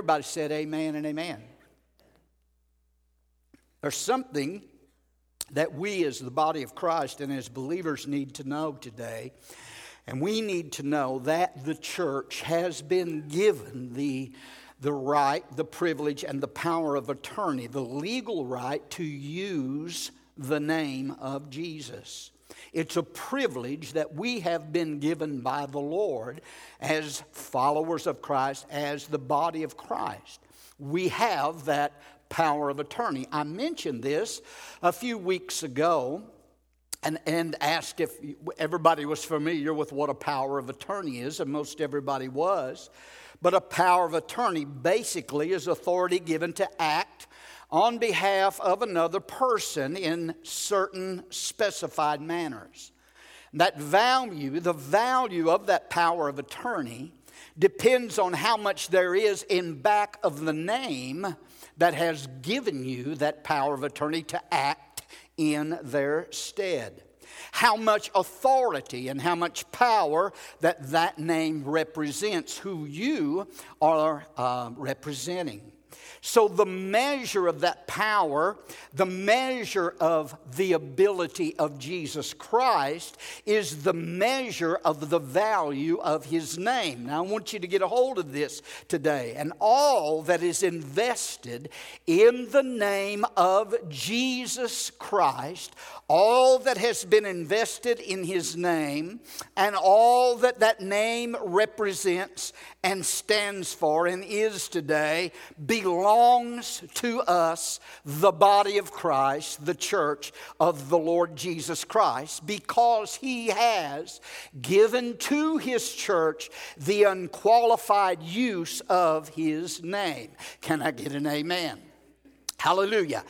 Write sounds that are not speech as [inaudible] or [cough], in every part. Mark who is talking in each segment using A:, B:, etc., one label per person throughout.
A: Everybody said amen and amen. There's something that we, as the body of Christ and as believers, need to know today. And we need to know that the church has been given the, the right, the privilege, and the power of attorney, the legal right to use the name of Jesus. It's a privilege that we have been given by the Lord as followers of Christ, as the body of Christ. We have that power of attorney. I mentioned this a few weeks ago and, and asked if everybody was familiar with what a power of attorney is, and most everybody was. But a power of attorney basically is authority given to act on behalf of another person in certain specified manners. That value, the value of that power of attorney, depends on how much there is in back of the name that has given you that power of attorney to act in their stead. How much authority and how much power that that name represents, who you are uh, representing. So, the measure of that power, the measure of the ability of Jesus Christ, is the measure of the value of his name. Now, I want you to get a hold of this today. And all that is invested in the name of Jesus Christ, all that has been invested in his name, and all that that name represents and stands for and is today, belongs belongs to us, the body of Christ, the church of the Lord Jesus Christ, because he has given to his church the unqualified use of his name. Can I get an amen? Hallelujah.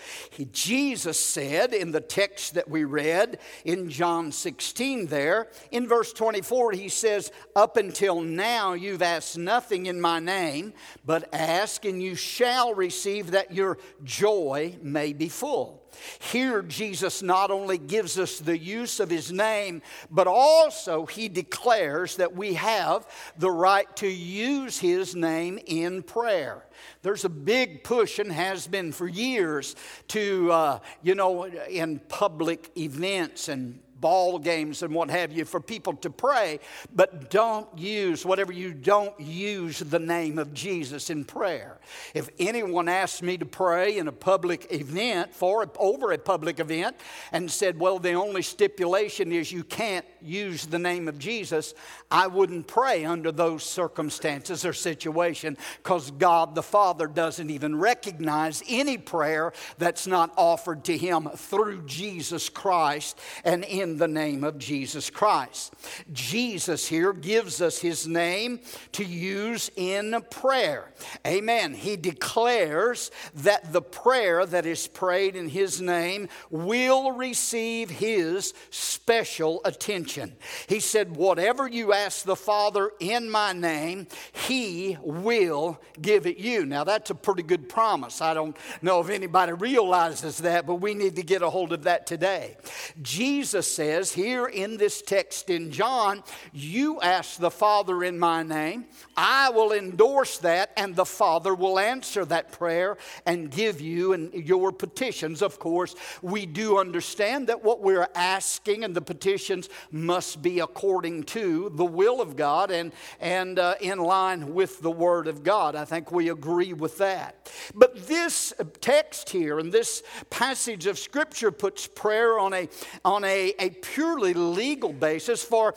A: Jesus said in the text that we read in John 16 there, in verse 24, he says, Up until now you've asked nothing in my name, but ask and you shall receive that your joy may be full. Here, Jesus not only gives us the use of his name, but also he declares that we have the right to use his name in prayer. There's a big push and has been for years to, uh, you know, in public events and ball games and what have you for people to pray, but don't use, whatever you don't use the name of Jesus in prayer. If anyone asked me to pray in a public event, for over a public event, and said, well, the only stipulation is you can't use the name of Jesus, I wouldn't pray under those circumstances or situation because God the Father doesn't even recognize any prayer that's not offered to Him through Jesus Christ and in in the name of Jesus Christ. Jesus here gives us his name to use in prayer. Amen. He declares that the prayer that is prayed in his name will receive his special attention. He said, Whatever you ask the Father in my name, he will give it you. Now, that's a pretty good promise. I don't know if anybody realizes that, but we need to get a hold of that today. Jesus says here in this text in John, You ask the Father in my name, I will endorse that, and the Father will answer that prayer and give you and your petitions. Of course, we do understand that what we're asking and the petitions must be according to the will of God and, and uh, in line with the Word of God. I think we agree with that. But this text here and this passage of Scripture puts prayer on a, on a, a purely legal basis, for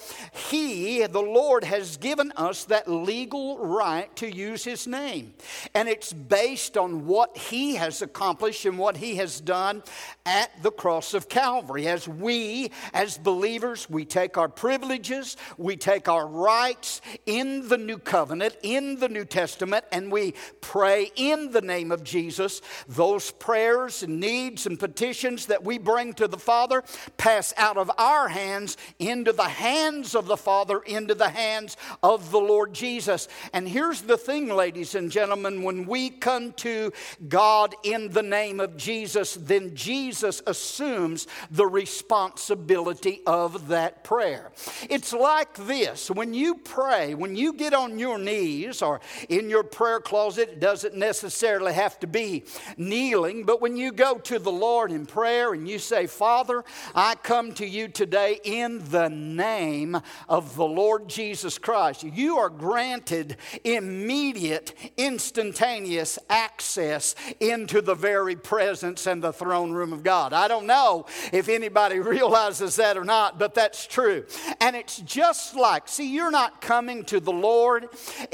A: He, the Lord, has given us that legal right to use His name. And it's based on what He has accomplished and what He has done at the cross of Calvary. As we, as believers, we take our privileges, we take our rights in the new covenant, in the New Testament, and we pray in the name of Jesus. Those prayers and needs and petitions that we bring to the Father pass out of our hands into the hands of the Father, into the hands of the Lord Jesus. And here's the thing, ladies and gentlemen, when we come to God in the name of Jesus, then Jesus assumes the responsibility of that prayer. It's like this when you pray, when you get on your knees or in your prayer closet, it doesn't necessarily have to be kneeling, but when you go to the Lord in prayer and you say, Father, I come to you today in the name of the Lord Jesus Christ, you are granted immediate, instantaneous access into the very presence and the throne room of God. I don't know if anybody [laughs] realizes that or not, but that's true. And it's just like, see, you're not coming to the Lord,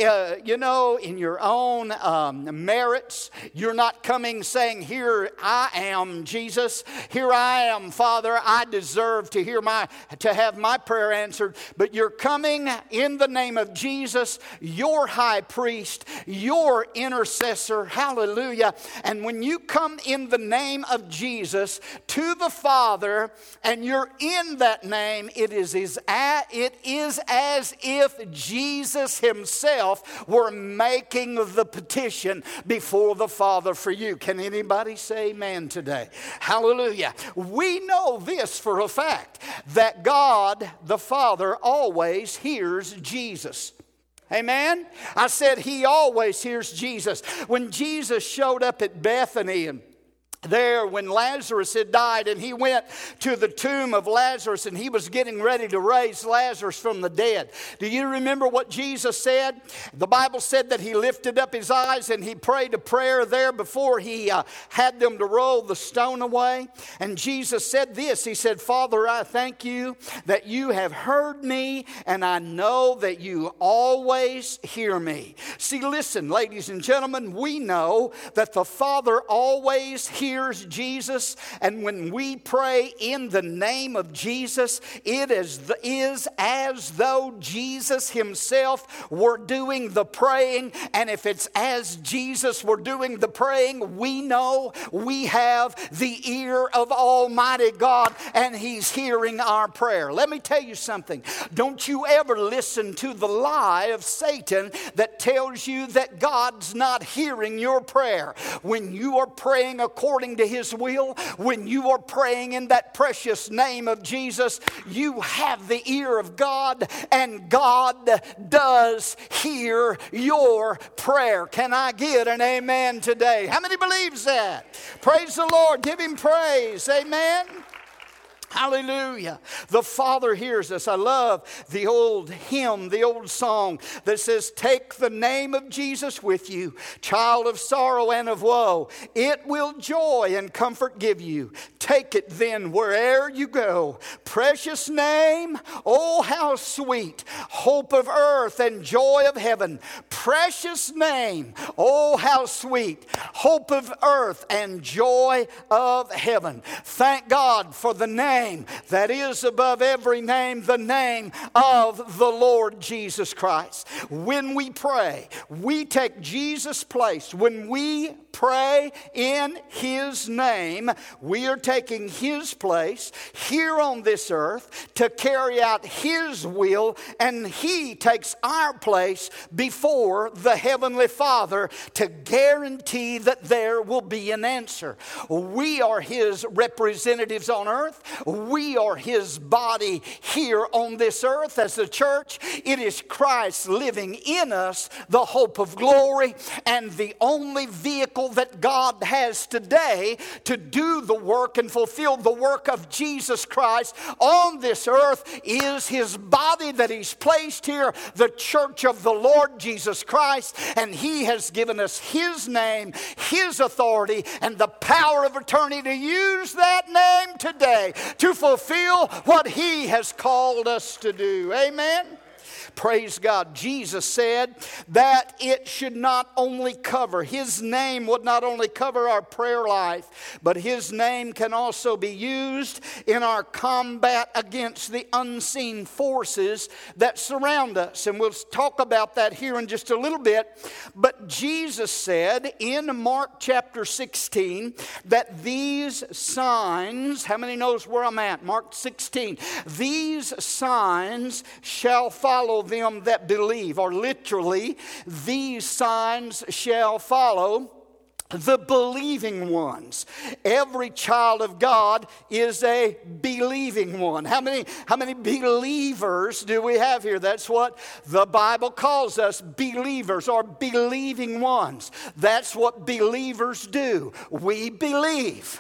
A: uh, you know, in your own um, merits. You're not coming saying, Here I am, Jesus. Here I am, Father. I deserve to hear my to have my prayer answered. But you're coming in the name of Jesus, your high priest, your intercessor. Hallelujah. And when you come in the name of Jesus to the Father and you're in that name, it is, is, it is as if Jesus Himself were making the petition before the Father for you. Can anybody say amen today? Hallelujah. We know this for a fact that God the Father always hears Jesus. Amen? I said he always hears Jesus. When Jesus showed up at Bethany and there when Lazarus had died, and he went to the tomb of Lazarus and he was getting ready to raise Lazarus from the dead. Do you remember what Jesus said? The Bible said that he lifted up his eyes and he prayed a prayer there before he uh, had them to roll the stone away. And Jesus said this He said, Father, I thank you that you have heard me, and I know that you always hear me. See, listen, ladies and gentlemen, we know that the Father always hears hears Jesus, and when we pray in the name of Jesus, it is, is as though Jesus himself were doing the praying. And if it's as Jesus were doing the praying, we know we have the ear of Almighty God, and He's hearing our prayer. Let me tell you something. Don't you ever listen to the lie of Satan that tells you that God's not hearing your prayer. When you are praying according according to His will, when you are praying in that precious name of Jesus, you have the ear of God, and God does hear your prayer. Can I get an amen today? How many believes that? Praise the Lord. Give Him praise. Amen. Hallelujah. The Father hears us. I love the old hymn, the old song that says, Take the name of Jesus with you, child of sorrow and of woe. It will joy and comfort give you. Take it then where'er you go. Precious name, oh, how sweet. Hope of earth and joy of heaven. Precious name, oh, how sweet. Hope of earth and joy of heaven. Thank God for the name name that is above every name, the name of the Lord Jesus Christ. When we pray, we take Jesus' place. When we pray in His name, we are taking His place here on this earth to carry out His will, and He takes our place before the Heavenly Father to guarantee that there will be an answer. We are His representatives on earth. We are His body here on this earth as the church. It is Christ living in us, the hope of glory, and the only vehicle that God has today to do the work and fulfill the work of Jesus Christ on this earth is His body that He's placed here, the church of the Lord Jesus Christ, and He has given us His name, His authority, and the power of attorney to use that name today to fulfill what He has called us to do. Amen. Praise God. Jesus said that it should not only cover, His name would not only cover our prayer life, but His name can also be used in our combat against the unseen forces that surround us. And we'll talk about that here in just a little bit. But Jesus said in Mark chapter 16 that these signs, how many knows where I'm at? Mark 16. These signs shall follow them that believe, or literally, these signs shall follow the believing ones. Every child of God is a believing one. How many, how many believers do we have here? That's what the Bible calls us believers or believing ones. That's what believers do. We believe.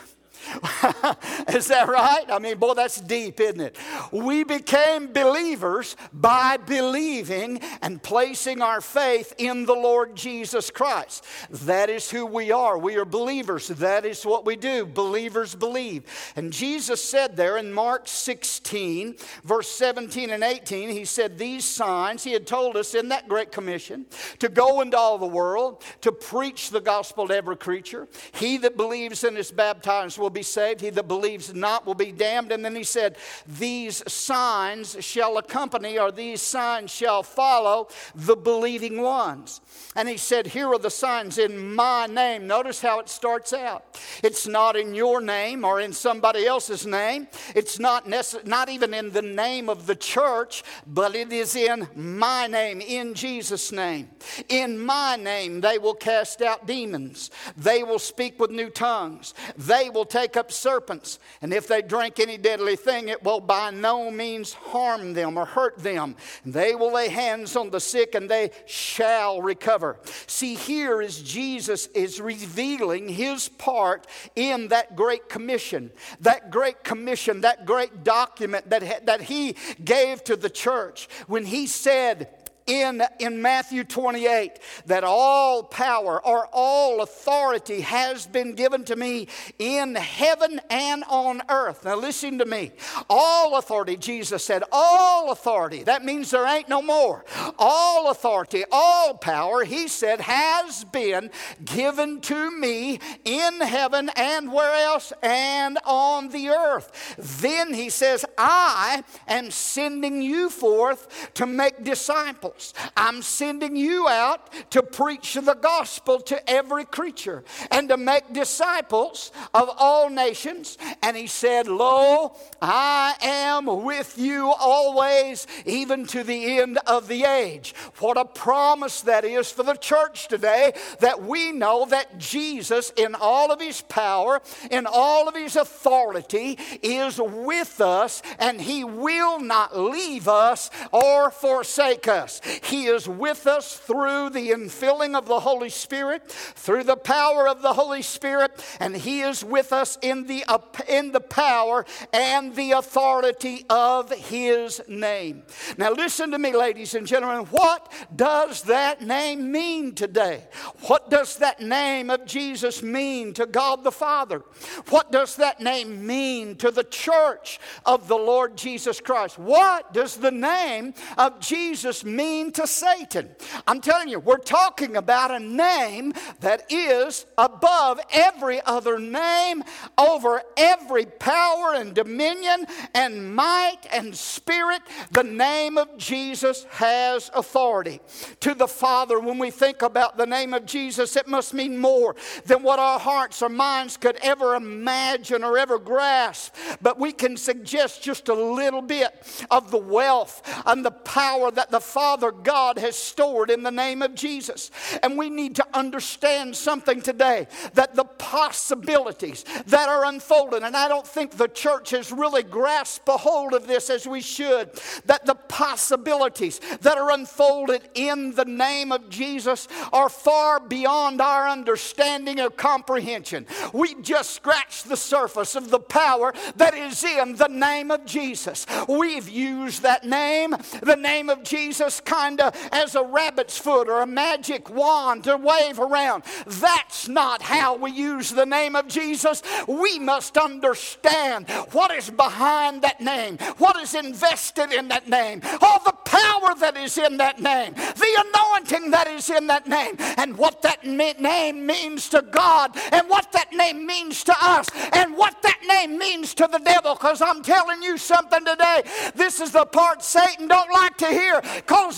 A: [laughs] Is that right? I mean, boy, that's deep, isn't it? We became believers by believing and placing our faith in the Lord Jesus Christ. That is who we are. We are believers. That is what we do. Believers believe. And Jesus said there in Mark 16, verse 17 and 18, He said, These signs, He had told us in that Great Commission to go into all the world, to preach the gospel to every creature. He that believes and is baptized will be be saved. He that believes not will be damned. And then he said, These signs shall accompany, or these signs shall follow the believing ones. And he said, Here are the signs in my name. Notice how it starts out. It's not in your name or in somebody else's name. It's not, necess- not even in the name of the church, but it is in my name, in Jesus' name. In my name, they will cast out demons. They will speak with new tongues. They will take take up serpents, and if they drink any deadly thing, it will by no means harm them or hurt them. They will lay hands on the sick, and they shall recover. See, here is Jesus is revealing his part in that great commission, that great commission, that great document that, that he gave to the church when he said, in, in Matthew 28 that all power or all authority has been given to me in heaven and on earth. Now, listen to me. All authority, Jesus said, all authority. That means there ain't no more. All authority, all power, he said, has been given to me in heaven and where else? And on the earth. Then he says, I am sending you forth to make disciples I'm sending you out to preach the gospel to every creature and to make disciples of all nations. And he said, Lo, I am with you always, even to the end of the age. What a promise that is for the church today that we know that Jesus, in all of his power, in all of his authority, is with us and he will not leave us or forsake us. He is with us through the infilling of the Holy Spirit, through the power of the Holy Spirit, and He is with us in the, in the power and the authority of His name. Now, listen to me, ladies and gentlemen. What does that name mean today? What does that name of Jesus mean to God the Father? What does that name mean to the church of the Lord Jesus Christ? What does the name of Jesus mean? Mean to Satan. I'm telling you, we're talking about a name that is above every other name, over every power and dominion and might and spirit. The name of Jesus has authority. To the Father, when we think about the name of Jesus, it must mean more than what our hearts or minds could ever imagine or ever grasp. But we can suggest just a little bit of the wealth and the power that the Father God has stored in the name of Jesus. And we need to understand something today that the possibilities that are unfolding, and I don't think the church has really grasped a hold of this as we should, that the possibilities that are unfolded in the name of Jesus are far beyond our understanding or comprehension. We just scratched the surface of the power that is in the name of Jesus. We've used that name, the name of Jesus, kind of as a rabbit's foot or a magic wand to wave around. That's not how we use the name of Jesus. We must understand what is behind that name, what is invested in that name, all the power that is in that name, the anointing that is in that name, and what that name means to God, and what that name means to us, and what that name means to the devil. Because I'm telling you something today. This is the part Satan don't like to hear,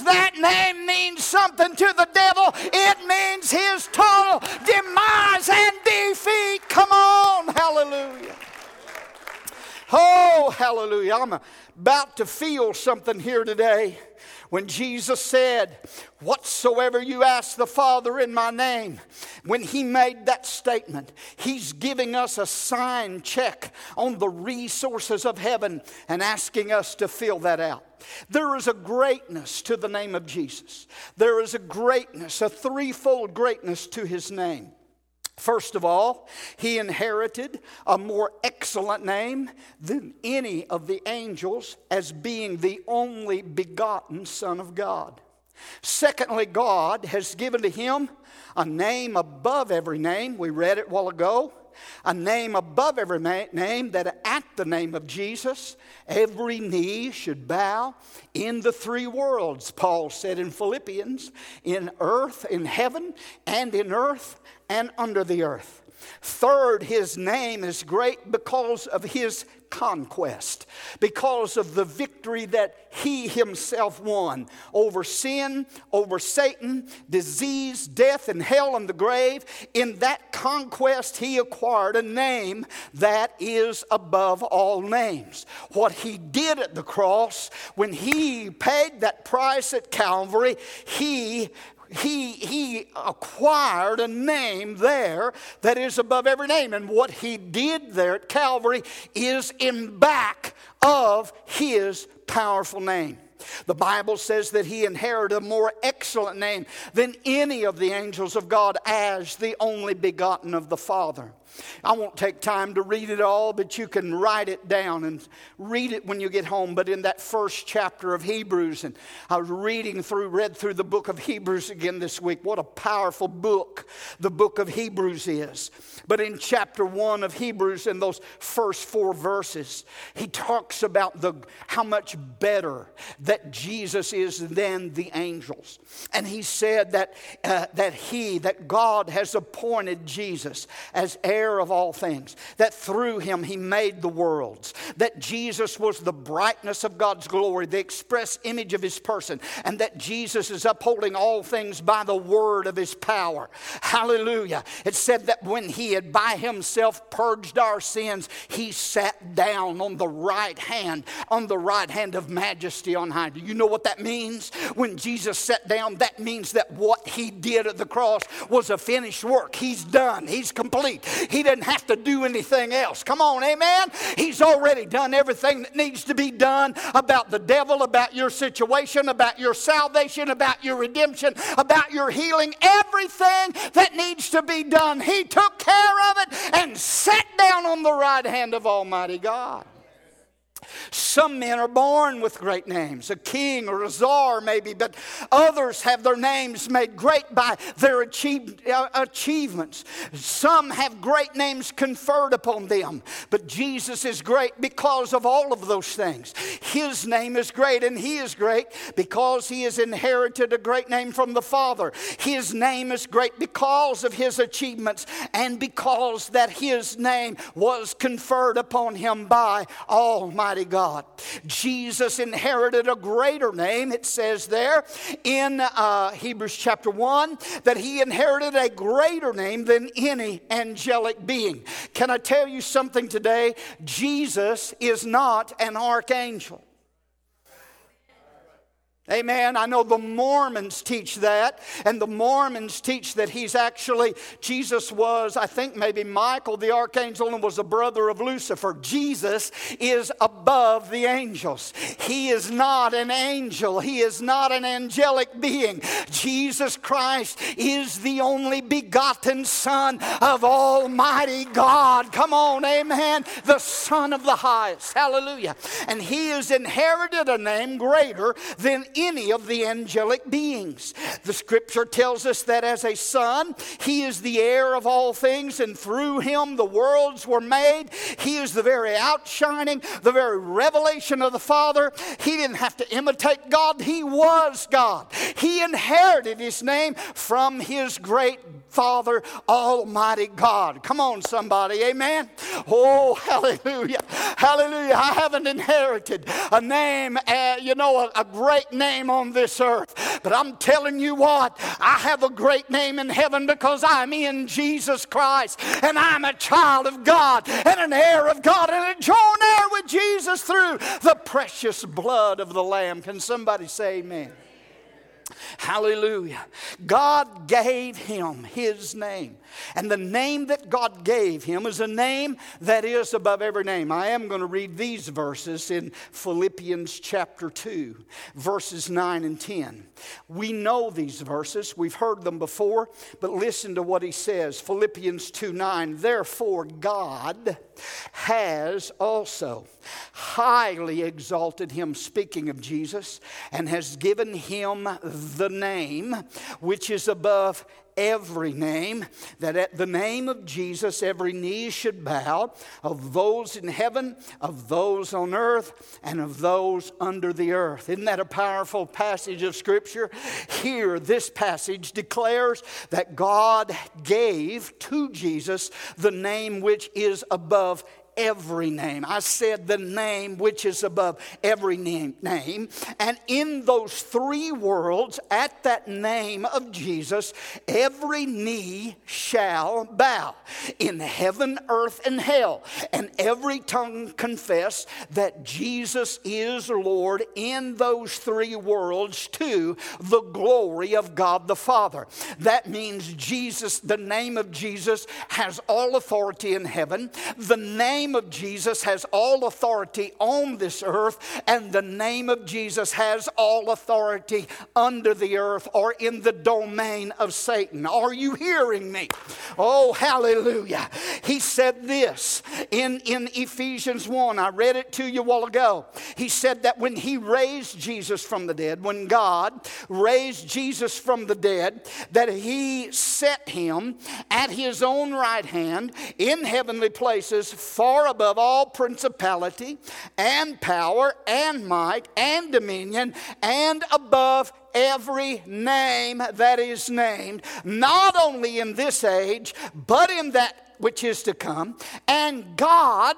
A: that name means something to the devil. It means his total demise and defeat. Come on, hallelujah. Oh, hallelujah. I'm about to feel something here today when Jesus said, Whatsoever you ask the Father in my name, when he made that statement, he's giving us a sign check on the resources of heaven and asking us to fill that out. There is a greatness to the name of Jesus. There is a greatness, a threefold greatness to his name. First of all, he inherited a more excellent name than any of the angels as being the only begotten Son of God. Secondly, God has given to him a name above every name. We read it while ago. A name above every name, that at the name of Jesus, every knee should bow in the three worlds, Paul said in Philippians, in earth, in heaven, and in earth, and under the earth. Third, his name is great because of his conquest, because of the victory that he himself won over sin, over Satan, disease, death, and hell and the grave. In that conquest, he acquired a name that is above all names. What he did at the cross, when he paid that price at Calvary, he he, he acquired a name there that is above every name. And what he did there at Calvary is in back of his powerful name. The Bible says that he inherited a more excellent name than any of the angels of God as the only begotten of the Father. I won't take time to read it all, but you can write it down and read it when you get home. But in that first chapter of Hebrews, and I was reading through, read through the book of Hebrews again this week. What a powerful book the book of Hebrews is. But in chapter one of Hebrews, in those first four verses, he talks about the how much better that Jesus is than the angels. And he said that, uh, that he, that God has appointed Jesus as heir heir of all things, that through him he made the worlds, that Jesus was the brightness of God's glory, the express image of his person, and that Jesus is upholding all things by the word of his power. Hallelujah. It said that when he had by himself purged our sins, he sat down on the right hand, on the right hand of majesty on high. Do you know what that means? When Jesus sat down, that means that what he did at the cross was a finished work. He's done, he's complete. He doesn't have to do anything else. Come on, amen? He's already done everything that needs to be done about the devil, about your situation, about your salvation, about your redemption, about your healing. Everything that needs to be done, He took care of it and sat down on the right hand of Almighty God. Some men are born with great names, a king or a czar, maybe, but others have their names made great by their achieve, uh, achievements. Some have great names conferred upon them, but Jesus is great because of all of those things. His name is great, and He is great because He has inherited a great name from the Father. His name is great because of His achievements and because that His name was conferred upon Him by Almighty Almighty God. Jesus inherited a greater name, it says there in uh, Hebrews chapter 1, that he inherited a greater name than any angelic being. Can I tell you something today? Jesus is not an archangel. Amen. I know the Mormons teach that, and the Mormons teach that he's actually, Jesus was, I think maybe Michael the archangel and was a brother of Lucifer. Jesus is above the angels. He is not an angel, he is not an angelic being. Jesus Christ is the only begotten Son of Almighty God. Come on, amen. The Son of the highest. Hallelujah. And he has inherited a name greater than any of the angelic beings. The scripture tells us that as a son, he is the heir of all things, and through him the worlds were made. He is the very outshining, the very revelation of the Father. He didn't have to imitate God, he was God. He inherited his name from his great Father, Almighty God. Come on, somebody, amen. Oh, hallelujah, hallelujah. I haven't inherited a name, uh, you know, a, a great name on this earth, but I'm telling you what, I have a great name in heaven because I'm in Jesus Christ and I'm a child of God and an heir of God and a joint heir with Jesus through the precious blood of the Lamb. Can somebody say amen? Hallelujah. God gave him his name. And the name that God gave him is a name that is above every name. I am going to read these verses in Philippians chapter 2, verses 9 and 10. We know these verses, we've heard them before, but listen to what he says Philippians 2 9. Therefore, God has also highly exalted him, speaking of Jesus, and has given him the name which is above every name, that at the name of Jesus every knee should bow, of those in heaven, of those on earth, and of those under the earth. Isn't that a powerful passage of Scripture? Here, this passage declares that God gave to Jesus the name which is above every name. I said the name which is above every name, name. And in those three worlds, at that name of Jesus, every knee shall bow in heaven, earth, and hell. And every tongue confess that Jesus is Lord in those three worlds to the glory of God the Father. That means Jesus, the name of Jesus, has all authority in heaven. The name name of Jesus has all authority on this earth, and the name of Jesus has all authority under the earth or in the domain of Satan. Are you hearing me? Oh, hallelujah. He said this in, in Ephesians 1. I read it to you a while ago. He said that when he raised Jesus from the dead, when God raised Jesus from the dead, that he set him at his own right hand in heavenly places far far above all principality and power and might and dominion and above every name that is named, not only in this age, but in that which is to come. And God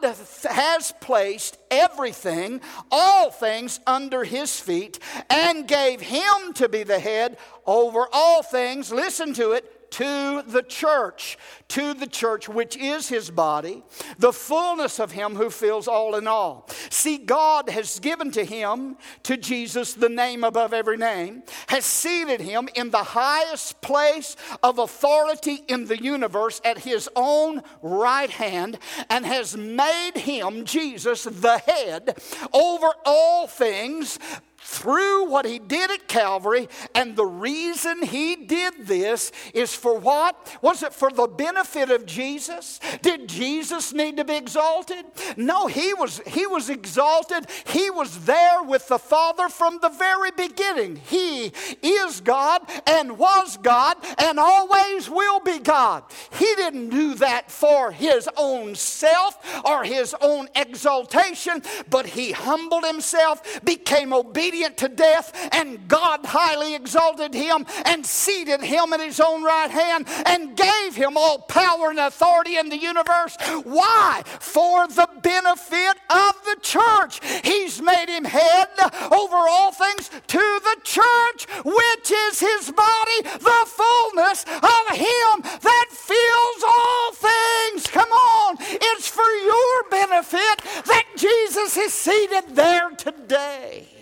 A: has placed everything, all things, under his feet and gave him to be the head over all things. Listen to it to the church, to the church, which is his body, the fullness of him who fills all in all. See, God has given to him, to Jesus, the name above every name, has seated him in the highest place of authority in the universe at his own right hand, and has made him, Jesus, the head over all things through what he did at Calvary. And the reason he did this is for what? Was it for the benefit of Jesus? Did Jesus need to be exalted? No, he was, he was exalted. He was there with the Father from the very beginning. He is God and was God and always will be God. He didn't do that for his own self or his own exaltation, but he humbled himself, became obedient obedient to death, and God highly exalted him and seated him at his own right hand and gave him all power and authority in the universe. Why? For the benefit of the church. He's made him head over all things to the church, which is his body, the fullness of him that fills all things. Come on, it's for your benefit that Jesus is seated there today.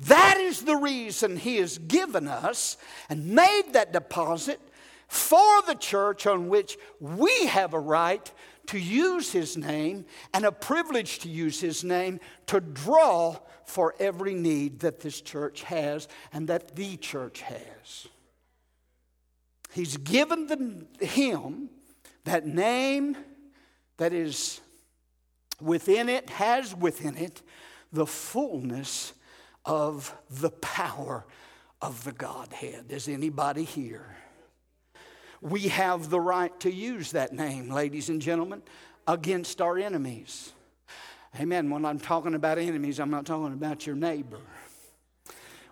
A: That is the reason He has given us and made that deposit for the church on which we have a right to use His name and a privilege to use His name to draw for every need that this church has and that the church has. He's given the, Him that name that is within it, has within it the fullness of the power of the Godhead. Is anybody here? We have the right to use that name, ladies and gentlemen, against our enemies. Amen. When I'm talking about enemies, I'm not talking about your neighbor.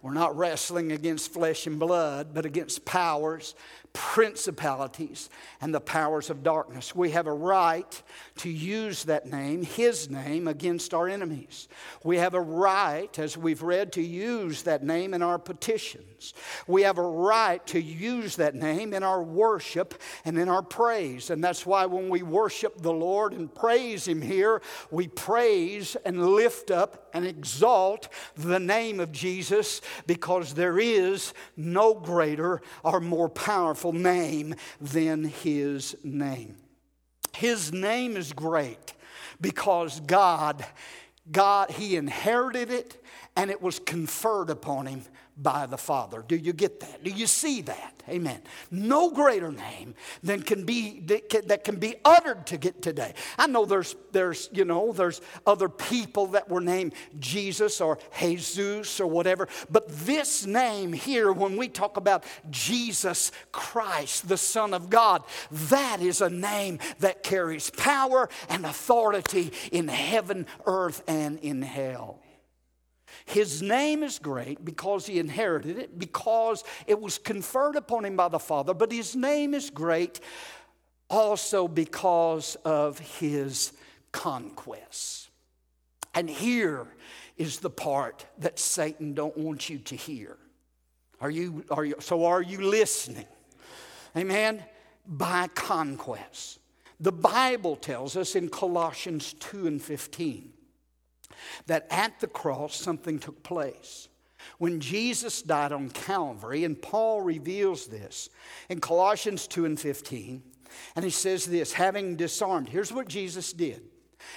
A: We're not wrestling against flesh and blood, but against powers, principalities and the powers of darkness. We have a right to use that name, His name, against our enemies. We have a right, as we've read, to use that name in our petitions. We have a right to use that name in our worship and in our praise. And that's why when we worship the Lord and praise Him here, we praise and lift up and exalt the name of Jesus because there is no greater or more powerful powerful name than his name. His name is great because God, God, he inherited it and it was conferred upon him by the Father. Do you get that? Do you see that? Amen. No greater name than can be that can, be uttered to get today. I know there's there's you know there's other people that were named Jesus or Jesus or whatever, but this name here, when we talk about Jesus Christ, the Son of God, that is a name that carries power and authority in heaven, earth, and in hell. His name is great because he inherited it, because it was conferred upon him by the Father, but his name is great also because of his conquests. And here is the part that Satan don't want you to hear. Are you, are you so are you listening? Amen. By conquest. The Bible tells us in Colossians 2 and 15 that at the cross something took place. When Jesus died on Calvary, and Paul reveals this in Colossians 2 and 15, and he says this having disarmed, here's what Jesus did.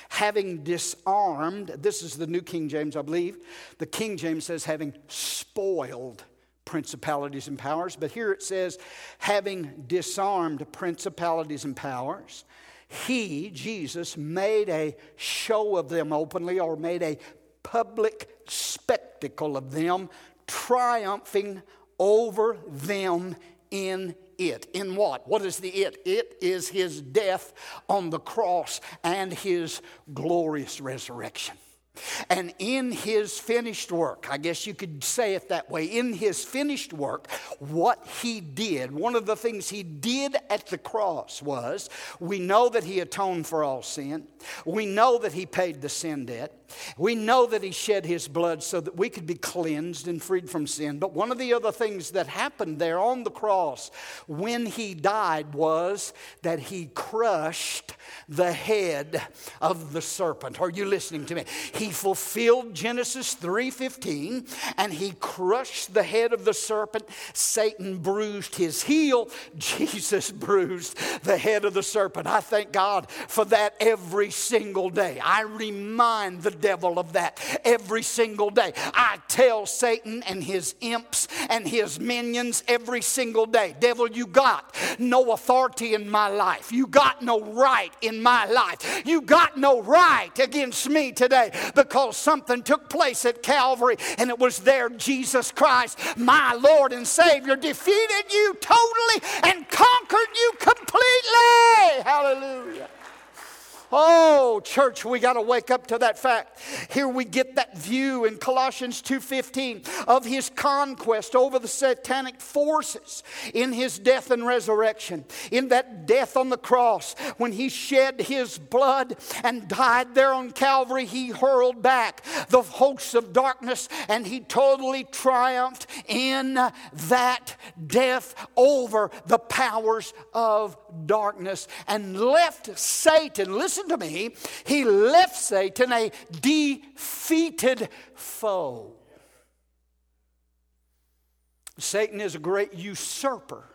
A: Having disarmed, this is the New King James, I believe. The King James says, having spoiled principalities and powers, but here it says, having disarmed principalities and powers he, Jesus, made a show of them openly or made a public spectacle of them, triumphing over them in it. In what? What is the it? It is his death on the cross and his glorious resurrection. And in his finished work, I guess you could say it that way, in his finished work, what he did, one of the things he did at the cross was we know that he atoned for all sin. We know that he paid the sin debt. We know that he shed his blood so that we could be cleansed and freed from sin. But one of the other things that happened there on the cross when he died was that he crushed the head of the serpent. Are you listening to me? He fulfilled Genesis 3:15 and he crushed the head of the serpent. Satan bruised his heel, [laughs] Jesus bruised the head of the serpent. I thank God for that every single day. I remind the devil of that every single day. I tell Satan and his imps and his minions every single day, devil, you got no authority in my life. You got no right in my life. You got no right against me today because something took place at Calvary and it was there Jesus Christ, my Lord and Savior, defeated you totally and conquered you completely. Hallelujah. Oh, church, we got to wake up to that fact. Here we get that view in Colossians 2:15 of his conquest over the satanic forces in his death and resurrection. In that death on the cross, when he shed his blood and died there on Calvary, he hurled back the hosts of darkness and he totally triumphed in that death over the powers of darkness and left Satan. Listen listen to me, he left Satan a defeated foe. Satan is a great usurper.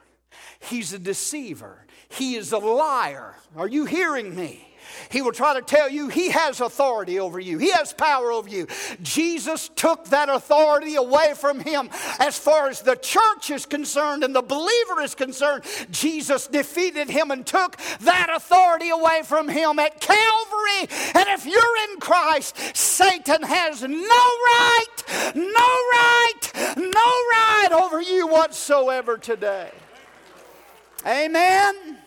A: He's a deceiver. He is a liar. Are you hearing me? He will try to tell you he has authority over you, he has power over you. Jesus took that authority away from him. As far as the church is concerned and the believer is concerned, Jesus defeated him and took that authority away from him at Calvary. And if you're in Christ, Satan has no right, no right, no right over you whatsoever today. Amen.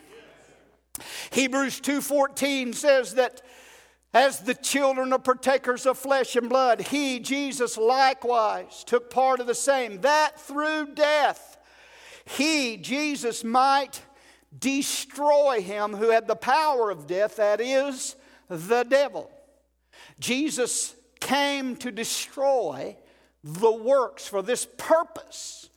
A: Hebrews 2:14 says that as the children are partakers of flesh and blood, he, Jesus, likewise took part of the same, that through death he, Jesus, might destroy him who had the power of death, that is, the devil. Jesus came to destroy the works for this purpose.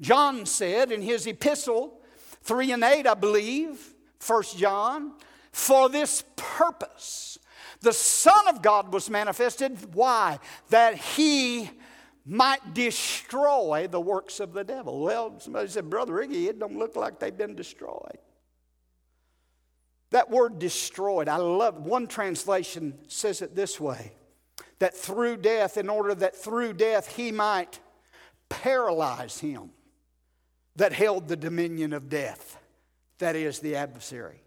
A: John said in his epistle, 3 and 8, I believe, First John, for this purpose the Son of God was manifested. Why? That he might destroy the works of the devil. Well, somebody said, Brother Iggy, it don't look like they've been destroyed. That word destroyed, I love one translation says it this way that through death, in order that through death he might paralyze him that held the dominion of death that is, the adversary.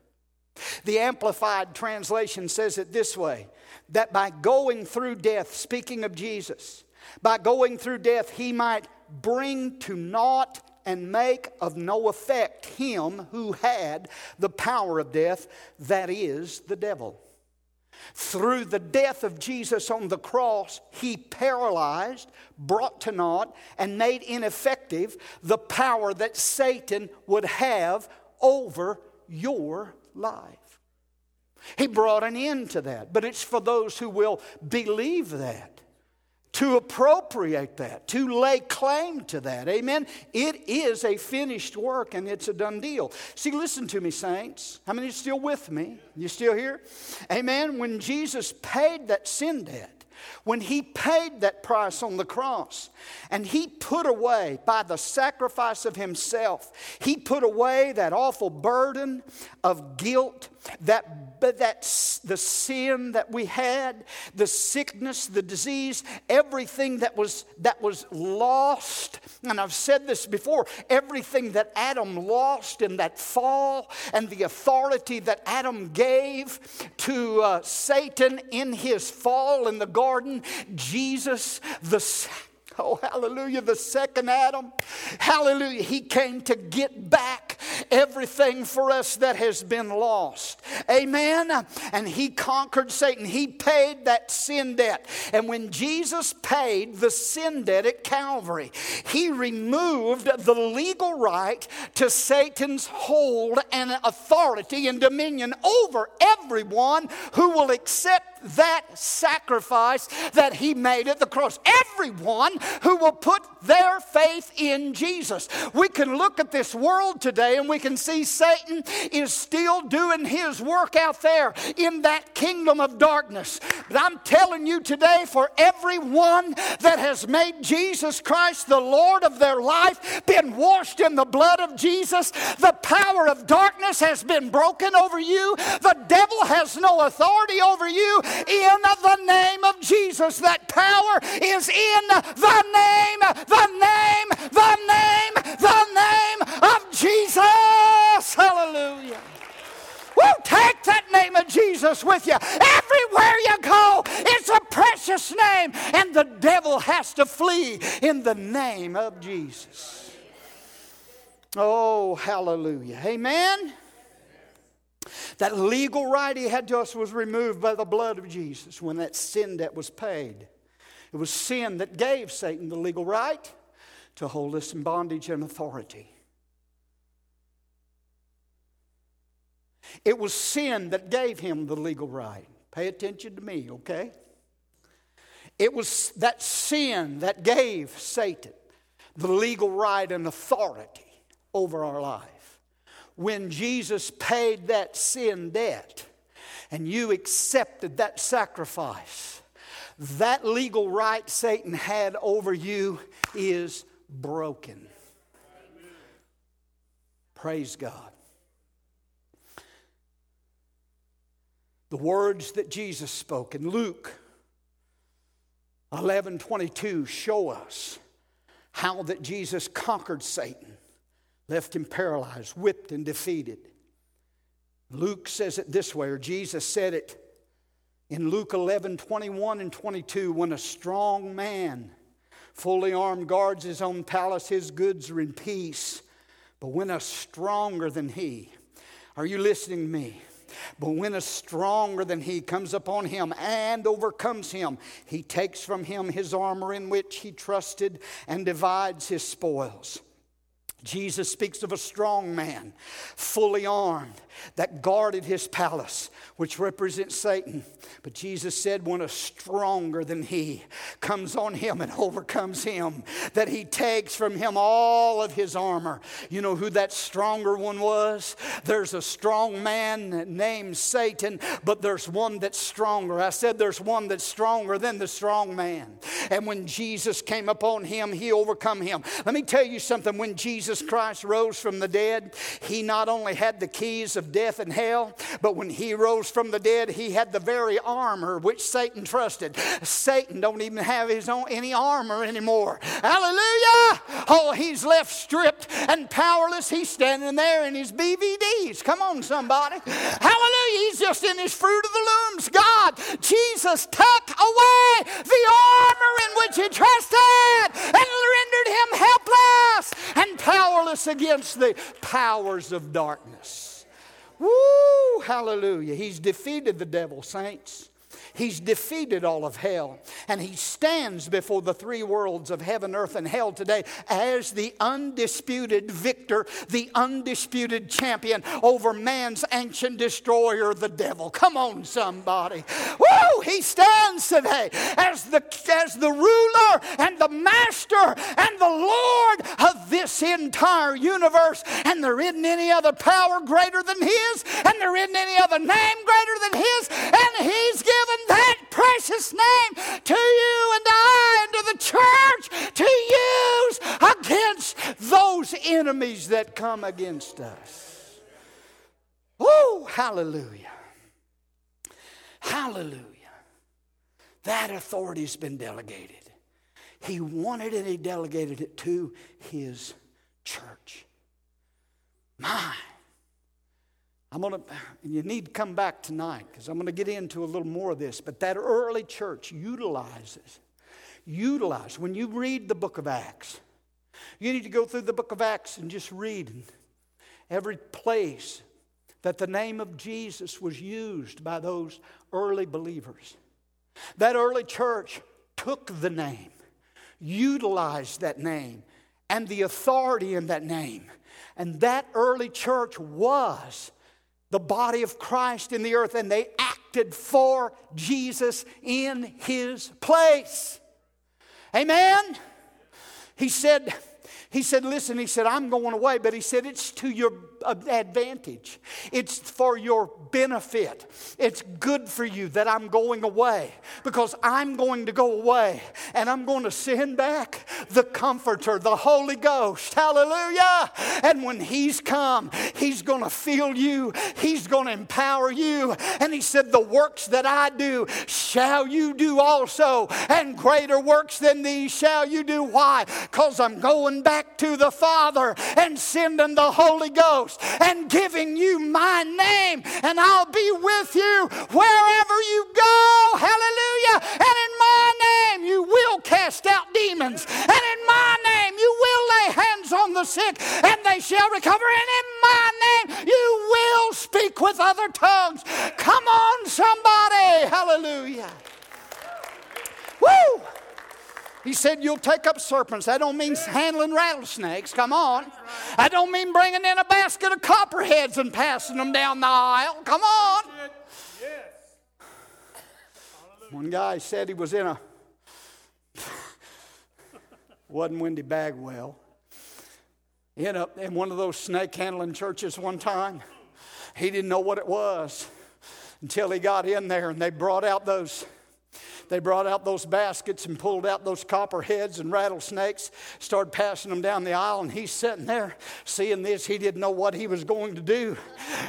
A: The Amplified translation says it this way that by going through death, speaking of Jesus, by going through death, he might bring to naught and make of no effect him who had the power of death, that is, the devil. Through the death of Jesus on the cross, he paralyzed, brought to naught, and made ineffective the power that Satan would have over your life. He brought an end to that, but it's for those who will believe that. To appropriate that, to lay claim to that. Amen. It is a finished work and it's a done deal. See, listen to me, saints. How many are still with me? You still here? Amen. When Jesus paid that sin debt, when he paid that price on the cross and he put away by the sacrifice of himself, he put away that awful burden of guilt, that, but that the sin that we had, the sickness, the disease, everything that was, that was lost. And I've said this before everything that Adam lost in that fall and the authority that Adam gave to uh, Satan in his fall in the garden, Jesus, the [laughs] Oh, hallelujah, the second Adam. Hallelujah. He came to get back everything for us that has been lost. Amen. And he conquered Satan. He paid that sin debt. And when Jesus paid the sin debt at Calvary, he removed the legal right to Satan's hold and authority and dominion over everyone who will accept that sacrifice that he made at the cross. Everyone who will put their faith in Jesus. We can look at this world today and we can see Satan is still doing his work out there in that kingdom of darkness. But I'm telling you today, for everyone that has made Jesus Christ the Lord of their life, been washed in the blood of Jesus, the power of darkness has been broken over you. The devil has no authority over you in the name of Jesus. That power is in the name, the name, the name, the name of Jesus. Hallelujah. Well, take that name of Jesus with you. Everywhere you go, it's a precious name, and the devil has to flee in the name of Jesus. Oh, hallelujah. Amen. That legal right he had to us was removed by the blood of Jesus when that sin debt was paid. It was sin that gave Satan the legal right to hold us in bondage and authority. It was sin that gave him the legal right. Pay attention to me, okay? It was that sin that gave Satan the legal right and authority over our life when Jesus paid that sin debt and you accepted that sacrifice, that legal right Satan had over you is broken. Praise God. The words that Jesus spoke in Luke 11 22 show us how that Jesus conquered Satan, left him paralyzed, whipped, and defeated. Luke says it this way, or Jesus said it in Luke 11 21 and 22 when a strong man, fully armed, guards his own palace, his goods are in peace. But when a stronger than he, are you listening to me? But when a stronger than he comes upon him and overcomes him, he takes from him his armor in which he trusted and divides his spoils. Jesus speaks of a strong man, fully armed, that guarded his palace, which represents Satan. But Jesus said, when a stronger than he comes on him and [laughs] overcomes him, that he takes from him all of his armor. You know who that stronger one was? There's a strong man named Satan, but there's one that's stronger. I said there's one that's stronger than the strong man. And when Jesus came upon him, he overcome him. Let me tell you something. When Jesus Christ rose from the dead, he not only had the keys of of death and hell. But when he rose from the dead, he had the very armor which Satan trusted. Satan don't even have his own any armor anymore. Hallelujah! Oh, he's left stripped and powerless. He's standing there in his BVDs. Come on, somebody. Hallelujah! He's just in his fruit of the looms. God, Jesus took away the armor in which he trusted and rendered him helpless and powerless against the powers of darkness. Woo! Hallelujah. He's defeated the devil, saints. He's defeated all of hell. And he stands before the three worlds of heaven, earth, and hell today as the undisputed victor, the undisputed champion over man's ancient destroyer, the devil. Come on, somebody. Woo! He stands today as the, as the ruler and the master and the Lord of this entire universe. And there isn't any other power greater than his, and there isn't any other name greater name to you and I and to the church to use against those enemies that come against us. Oh, hallelujah. Hallelujah. That authority's been delegated. He wanted it, he delegated it to his church. My. I'm going to, you need to come back tonight because I'm going to get into a little more of this. But that early church utilizes, utilize, when you read the book of Acts, you need to go through the book of Acts and just read every place that the name of Jesus was used by those early believers. That early church took the name, utilized that name, and the authority in that name. And that early church was the body of Christ in the earth, and they acted for Jesus in his place. Amen? He said, he said, Listen, he said, I'm going away, but he said, It's to your uh, advantage. It's for your benefit. It's good for you that I'm going away because I'm going to go away and I'm going to send back the Comforter, the Holy Ghost. Hallelujah. And when He's come, He's going to fill you, He's going to empower you. And He said, The works that I do shall you do also, and greater works than these shall you do. Why? Because I'm going back to the Father and sending the Holy Ghost and giving you my name, and I'll be with you wherever you go. Hallelujah. And in my name, you will cast out demons, and in my name, you will lay hands on the sick, and they shall recover. And in my name, you will speak with other tongues. Come on, somebody. Hallelujah. Woo! He said, You'll take up serpents. That don't mean handling rattlesnakes. Come on. I don't mean bringing in a basket of copperheads and passing them down the aisle. Come on. One guy said he was in a [laughs] wasn't Wendy Bagwell in, a, in one of those snake handling churches one time. He didn't know what it was until he got in there and they brought out those they brought out those baskets and pulled out those copperheads and rattlesnakes, started passing them down the aisle, and he's sitting there seeing this. He didn't know what he was going to do.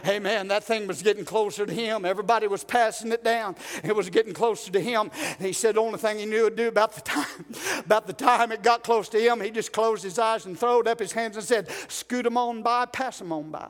A: Amen. That thing was getting closer to him. Everybody was passing it down. It was getting closer to him. And he said the only thing he knew to do about the time, [laughs] about the time it got close to him, he just closed his eyes and throwed up his hands and said, Scoot them on by, pass them on by.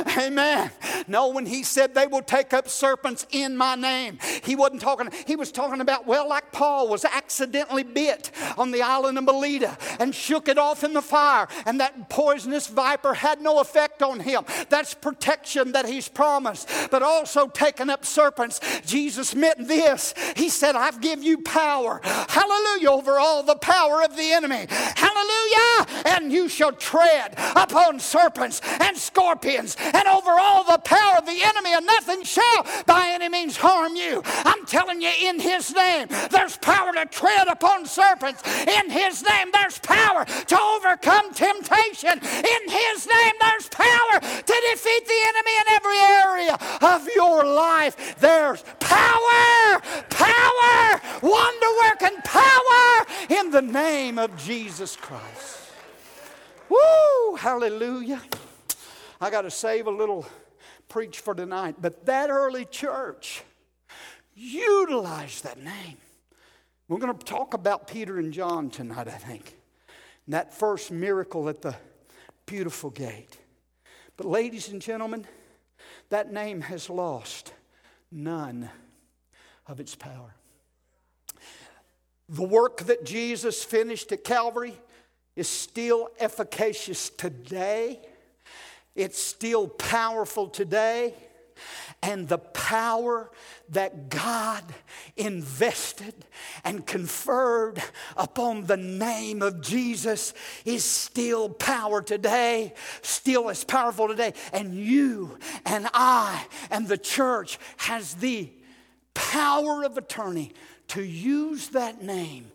A: [laughs] Amen. No, when he said they will take up serpents in my name, he wasn't talking, he was talking about, well, like Paul was accidentally bit on the island of Melita and shook it off in the fire, and that poisonous viper had no effect on him. That's protection that he's promised. But also taking up serpents, Jesus meant this. He said, I've give you power. Hallelujah, over all the power of the enemy. Hallelujah. And you shall tread upon serpents and scorpions and over all the power of the enemy, and nothing shall by any means harm you. I'm telling you, in His name, there's power to tread upon serpents. In His name, there's power to overcome temptation. In His name, there's power to defeat the enemy in every area of your life. There's power, power, wonder working power in the name of Jesus Christ. Woo! Hallelujah. I got to save a little preach for tonight. But that early church utilized that name. We're going to talk about Peter and John tonight, I think. And that first miracle at the beautiful gate. But, ladies and gentlemen, that name has lost none of its power. The work that Jesus finished at Calvary is still efficacious today it's still powerful today. And the power that God invested and conferred upon the name of Jesus is still power today, still as powerful today. And you and I and the church has the power of attorney to use that name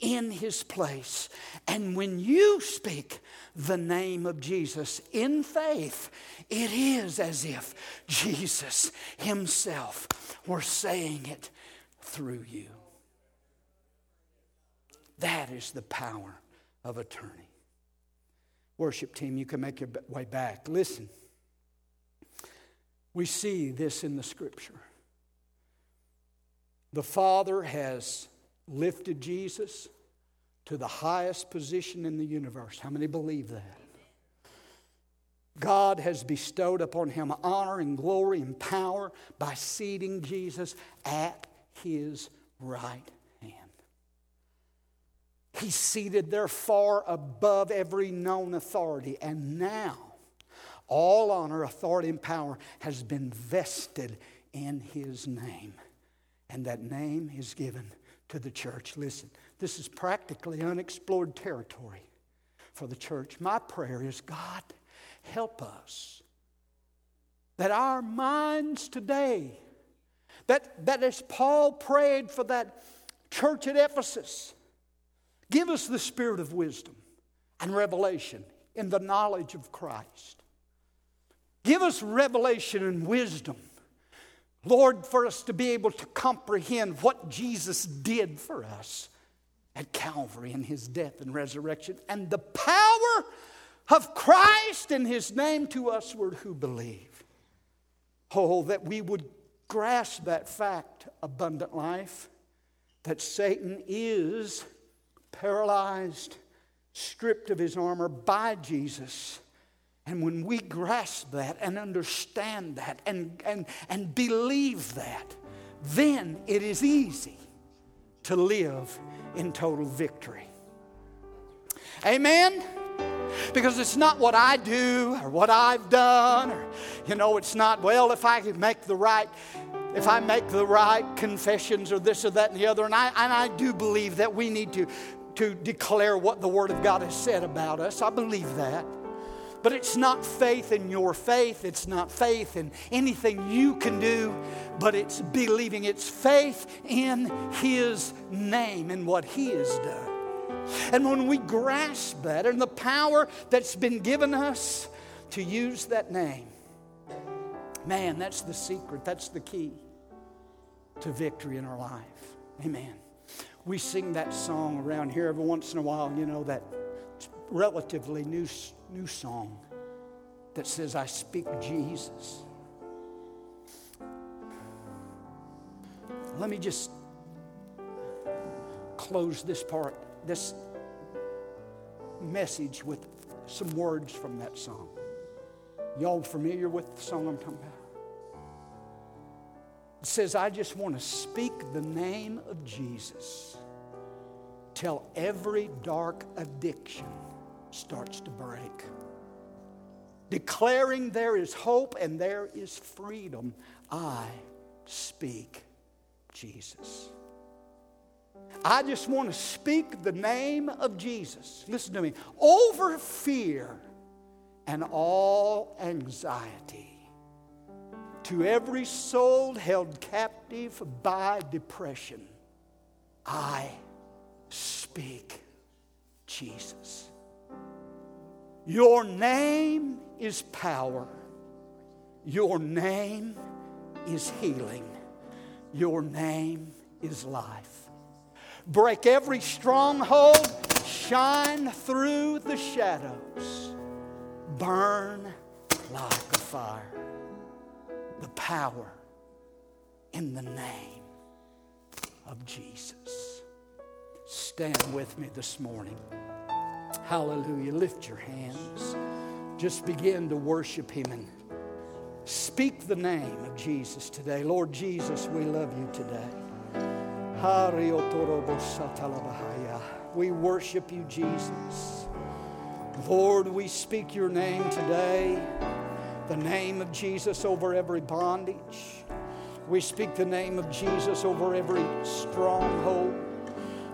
A: in his place. And when you speak the name of Jesus in faith, it is as if Jesus himself were saying it through you. That is the power of attorney. Worship team, you can make your way back. Listen, we see this in the scripture. The Father has lifted Jesus to the highest position in the universe. How many believe that? God has bestowed upon him honor and glory and power by seating Jesus at his right hand. He's seated there far above every known authority, and now all honor, authority, and power has been vested in his name. And that name is given to the church. Listen, this is practically unexplored territory for the church. My prayer is God, help us that our minds today, that, that as Paul prayed for that church at Ephesus, give us the spirit of wisdom and revelation in the knowledge of Christ. Give us revelation and wisdom Lord, for us to be able to comprehend what Jesus did for us at Calvary in his death and resurrection and the power of Christ in his name to us who believe. Oh, that we would grasp that fact, abundant life, that Satan is paralyzed, stripped of his armor by Jesus and when we grasp that and understand that and, and, and believe that, then it is easy to live in total victory. Amen? Because it's not what I do or what I've done, or, you know, it's not, well, if I make the right if I make the right confessions or this or that and the other, and I, and I do believe that we need to, to declare what the Word of God has said about us. I believe that. But it's not faith in your faith. It's not faith in anything you can do, but it's believing. It's faith in His name and what He has done. And when we grasp that and the power that's been given us to use that name, Man, that's the secret, that's the key to victory in our life. Amen. We sing that song around here every once in a while, you know, that relatively new, new song that says, I speak Jesus. Let me just close this part, this message with some words from that song. Y'all familiar with the song I'm talking about? It says, I just want to speak the name of Jesus till every dark addiction starts to break. Declaring there is hope and there is freedom, I speak Jesus. I just want to speak the name of Jesus. Listen to me. Over fear and all anxiety. To every soul held captive by depression, I speak Jesus. Your name is power. Your name is healing. Your name is life. Break every stronghold, shine through the shadows, burn like a fire. The power in the name of Jesus. Stand with me this morning. Hallelujah. Lift your hands. Just begin to worship Him and speak the name of Jesus today. Lord Jesus, we love you today. We worship you, Jesus. Lord, we speak your name today, the name of Jesus over every bondage. We speak the name of Jesus over every stronghold.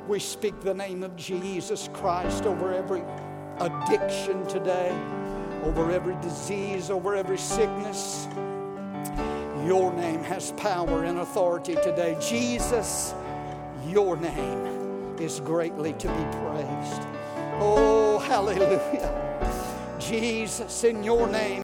A: We speak the name of Jesus Christ over every addiction today, over every disease, over every sickness. Your name has power and authority today. Jesus, your name is greatly to be praised. Oh, hallelujah. Jesus, in your name.